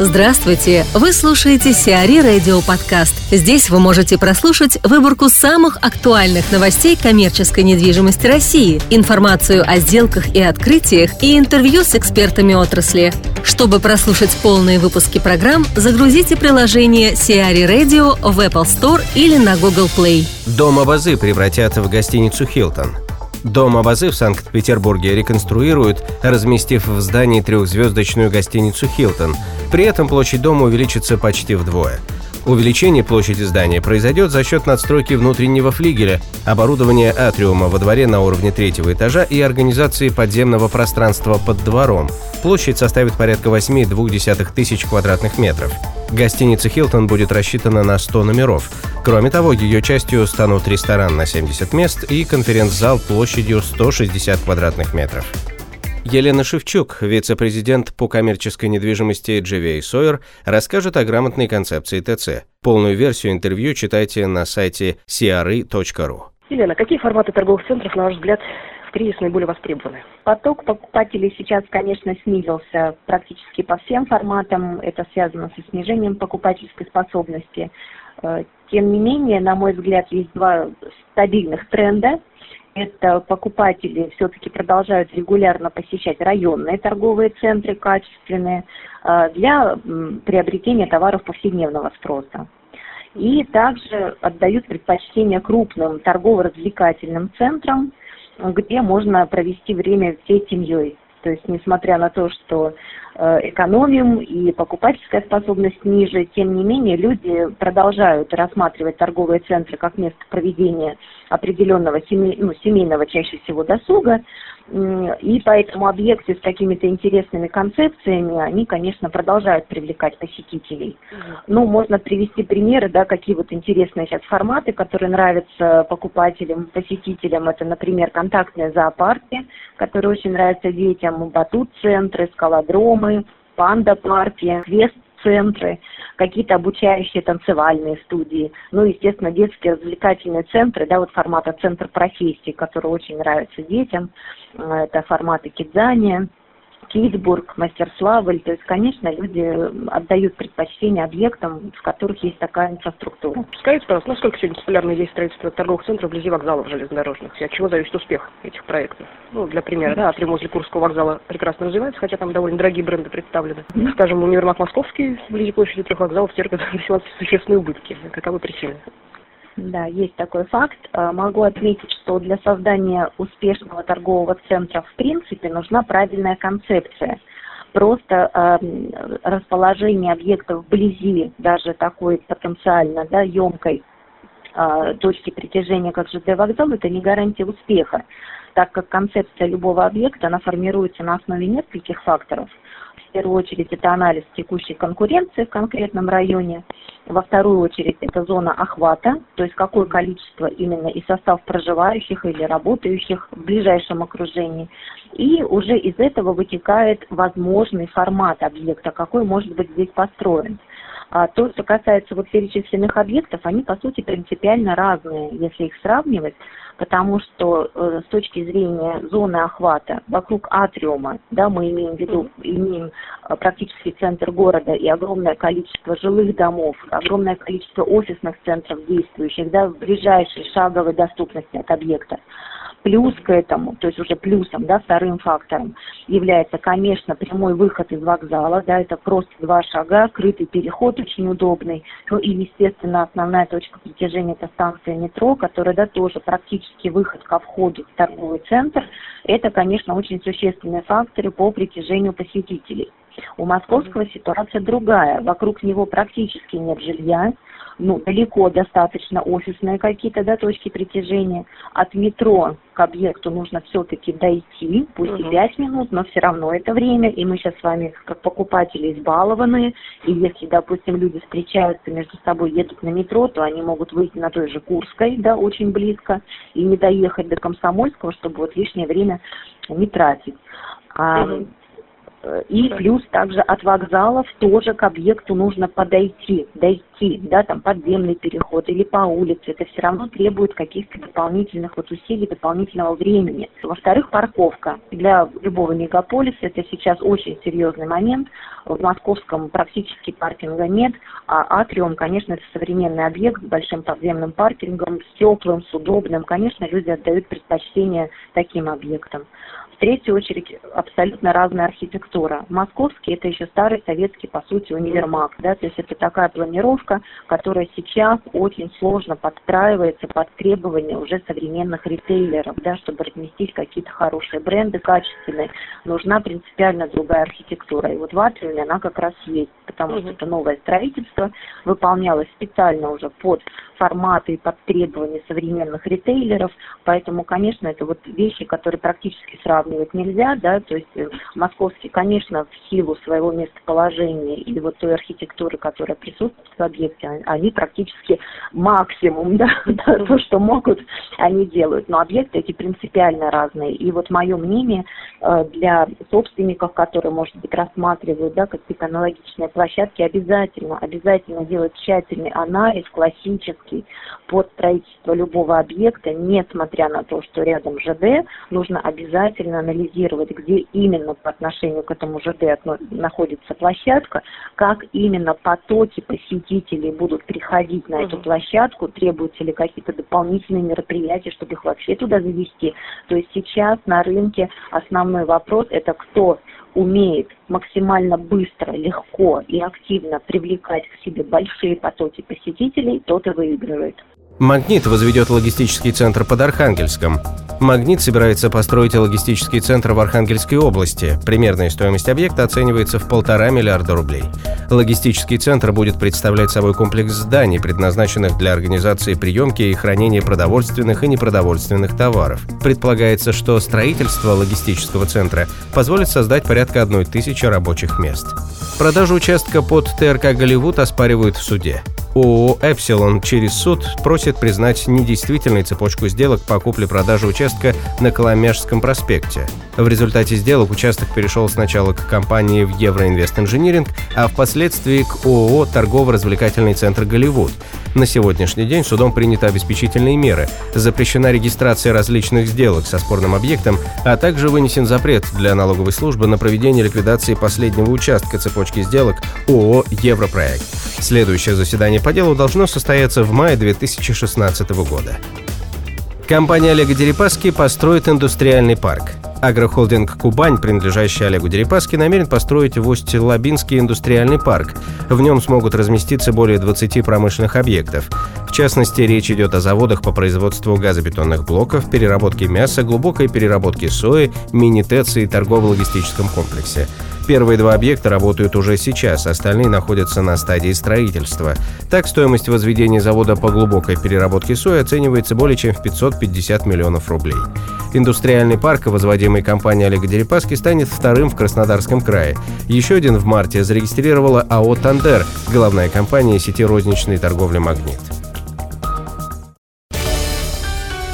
Здравствуйте! Вы слушаете Сиари Радио Подкаст. Здесь вы можете прослушать выборку самых актуальных новостей коммерческой недвижимости России, информацию о сделках и открытиях и интервью с экспертами отрасли. Чтобы прослушать полные выпуски программ, загрузите приложение Сиари Radio в Apple Store или на Google Play. Дом Абазы превратят в гостиницу «Хилтон». Дом Абазы в Санкт-Петербурге реконструируют, разместив в здании трехзвездочную гостиницу «Хилтон». При этом площадь дома увеличится почти вдвое. Увеличение площади здания произойдет за счет надстройки внутреннего флигеля, оборудования атриума во дворе на уровне третьего этажа и организации подземного пространства под двором. Площадь составит порядка 8,2 тысяч квадратных метров. Гостиница «Хилтон» будет рассчитана на 100 номеров. Кроме того, ее частью станут ресторан на 70 мест и конференц-зал площадью 160 квадратных метров. Елена Шевчук, вице-президент по коммерческой недвижимости GVA Sawyer, расскажет о грамотной концепции ТЦ. Полную версию интервью читайте на сайте cre.ru. Елена, какие форматы торговых центров, на ваш взгляд, в кризис наиболее востребованы? Поток покупателей сейчас, конечно, снизился практически по всем форматам. Это связано со снижением покупательской способности. Э, тем не менее, на мой взгляд, есть два стабильных тренда – это покупатели все-таки продолжают регулярно посещать районные торговые центры качественные а, для приобретения товаров повседневного спроса. И также отдают предпочтение крупным торгово-развлекательным центрам, где можно провести время всей семьей. То есть, несмотря на то, что э, экономим и покупательская способность ниже, тем не менее люди продолжают рассматривать торговые центры как место проведения определенного семей, ну, семейного чаще всего досуга, и поэтому объекты с какими-то интересными концепциями, они, конечно, продолжают привлекать посетителей. Ну, можно привести примеры, да, какие вот интересные сейчас форматы, которые нравятся покупателям, посетителям. Это, например, контактные зоопарки, которые очень нравятся детям, батут-центры, скалодромы, панда-парки, квест центры, какие-то обучающие танцевальные студии, ну, естественно, детские развлекательные центры, да, вот формата центр профессий, который очень нравится детям, э, это форматы кидзания, Китбург, Мастерславль. То есть, конечно, люди отдают предпочтение объектам, в которых есть такая инфраструктура. Скажите, пожалуйста, насколько сегодня популярно есть строительство торговых центров вблизи вокзалов железнодорожных? И от чего зависит успех этих проектов? Ну, для примера, да, Атриум возле Курского вокзала прекрасно развивается, хотя там довольно дорогие бренды представлены. Mm-hmm. Скажем, универмаг Московский вблизи площади трех вокзалов терпит до существенные убытки. Каковы причины? Да, есть такой факт. А, могу отметить, что для создания успешного торгового центра в принципе нужна правильная концепция. Просто э, расположение объектов вблизи даже такой потенциально да, емкой э, точки притяжения, как ЖД вокзал, это не гарантия успеха, так как концепция любого объекта, она формируется на основе нескольких факторов – первую очередь это анализ текущей конкуренции в конкретном районе. Во вторую очередь это зона охвата, то есть какое количество именно и состав проживающих или работающих в ближайшем окружении. И уже из этого вытекает возможный формат объекта, какой может быть здесь построен. А то, что касается вот перечисленных объектов, они по сути принципиально разные, если их сравнивать, потому что э, с точки зрения зоны охвата вокруг атриума, да, мы имеем в виду, имеем э, практически центр города и огромное количество жилых домов, огромное количество офисных центров действующих, да, в ближайшей шаговой доступности от объекта. Плюс к этому, то есть уже плюсом, да, вторым фактором является, конечно, прямой выход из вокзала, да, это просто два шага, крытый переход очень удобный, ну и, естественно, основная точка притяжения это станция метро, которая, да, тоже практически выход ко входу в торговый центр, это, конечно, очень существенные факторы по притяжению посетителей. У московского ситуация другая. Вокруг него практически нет жилья, ну, далеко достаточно офисные какие-то, да, точки притяжения. От метро к объекту нужно все-таки дойти, пусть угу. и 5 минут, но все равно это время, и мы сейчас с вами, как покупатели, избалованные, и если, допустим, люди встречаются между собой, едут на метро, то они могут выйти на той же Курской, да, очень близко, и не доехать до Комсомольского, чтобы вот лишнее время не тратить. А, угу И плюс также от вокзалов тоже к объекту нужно подойти, дойти, да, там подземный переход или по улице. Это все равно требует каких-то дополнительных вот усилий, дополнительного времени. Во-вторых, парковка. Для любого мегаполиса это сейчас очень серьезный момент. В московском практически паркинга нет, а Атриум, конечно, это современный объект с большим подземным паркингом, с теплым, с удобным. Конечно, люди отдают предпочтение таким объектам. В третью очередь, абсолютно разная архитектура. Московский – это еще старый советский, по сути, универмаг. Да? То есть это такая планировка, которая сейчас очень сложно подстраивается под требования уже современных ритейлеров, да, чтобы разместить какие-то хорошие бренды, качественные. Нужна принципиально другая архитектура. И вот в Атриуме она как раз есть, потому что это новое строительство, выполнялось специально уже под форматы и под требования современных ритейлеров. Поэтому, конечно, это вот вещи, которые практически сравнивать нельзя, да, то есть э, московский, конечно, в силу своего местоположения и вот той архитектуры, которая присутствует в объекте, они практически максимум, да, да, то, что могут, они делают. Но объекты эти принципиально разные. И вот мое мнение э, для собственников, которые, может быть, рассматривают, да, какие-то аналогичные площадки, обязательно, обязательно делать тщательный анализ, классический, под строительство любого объекта, несмотря на то, что рядом ЖД, нужно обязательно анализировать, где именно по отношению к этому ЖД находится площадка, как именно потоки посетителей будут приходить на эту площадку, требуются ли какие-то дополнительные мероприятия, чтобы их вообще туда завести. То есть сейчас на рынке основной вопрос это кто умеет максимально быстро, легко и активно привлекать к себе большие потоки посетителей, тот и выигрывает. Магнит возведет логистический центр под Архангельском. Магнит собирается построить логистический центр в Архангельской области. Примерная стоимость объекта оценивается в полтора миллиарда рублей. Логистический центр будет представлять собой комплекс зданий, предназначенных для организации приемки и хранения продовольственных и непродовольственных товаров. Предполагается, что строительство логистического центра позволит создать порядка одной тысячи рабочих мест. Продажу участка под ТРК «Голливуд» оспаривают в суде. ООО «Эпсилон» через суд просит признать недействительной цепочку сделок по купле-продаже участка на Коломяжском проспекте. В результате сделок участок перешел сначала к компании в Евроинвест Инжиниринг, а впоследствии к ООО «Торгово-развлекательный центр Голливуд». На сегодняшний день судом приняты обеспечительные меры, запрещена регистрация различных сделок со спорным объектом, а также вынесен запрет для налоговой службы на проведение ликвидации последнего участка цепочки сделок ООО «Европроект». Следующее заседание по делу должно состояться в мае 2016 года. Компания Олега Дерипаски построит индустриальный парк. Агрохолдинг «Кубань», принадлежащий Олегу Дерипаски, намерен построить в Усть-Лабинский индустриальный парк. В нем смогут разместиться более 20 промышленных объектов. В частности, речь идет о заводах по производству газобетонных блоков, переработке мяса, глубокой переработке сои, мини-ТЭЦ и торгово-логистическом комплексе. Первые два объекта работают уже сейчас, остальные находятся на стадии строительства. Так, стоимость возведения завода по глубокой переработке сои оценивается более чем в 550 миллионов рублей. Индустриальный парк, возводимый компанией Олега Дерипаски, станет вторым в Краснодарском крае. Еще один в марте зарегистрировала АО «Тандер», главная компания сети розничной торговли «Магнит».